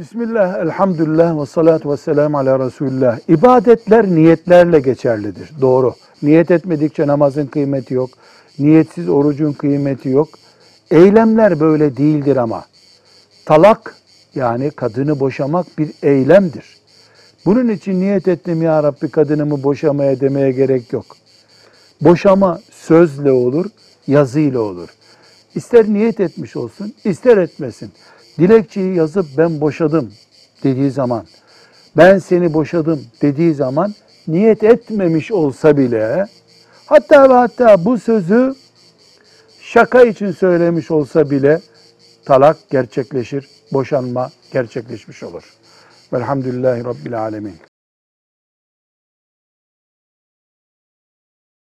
Bismillah, elhamdülillah ve salatu ve selamu ala Resulullah. İbadetler niyetlerle geçerlidir. Doğru. Niyet etmedikçe namazın kıymeti yok. Niyetsiz orucun kıymeti yok. Eylemler böyle değildir ama. Talak yani kadını boşamak bir eylemdir. Bunun için niyet ettim ya Rabbi kadınımı boşamaya demeye gerek yok. Boşama sözle olur, yazıyla olur. İster niyet etmiş olsun, ister etmesin. Dilekçeyi yazıp ben boşadım dediği zaman, ben seni boşadım dediği zaman niyet etmemiş olsa bile, hatta ve hatta bu sözü şaka için söylemiş olsa bile talak gerçekleşir, boşanma gerçekleşmiş olur. Velhamdülillahi Rabbil Alemin.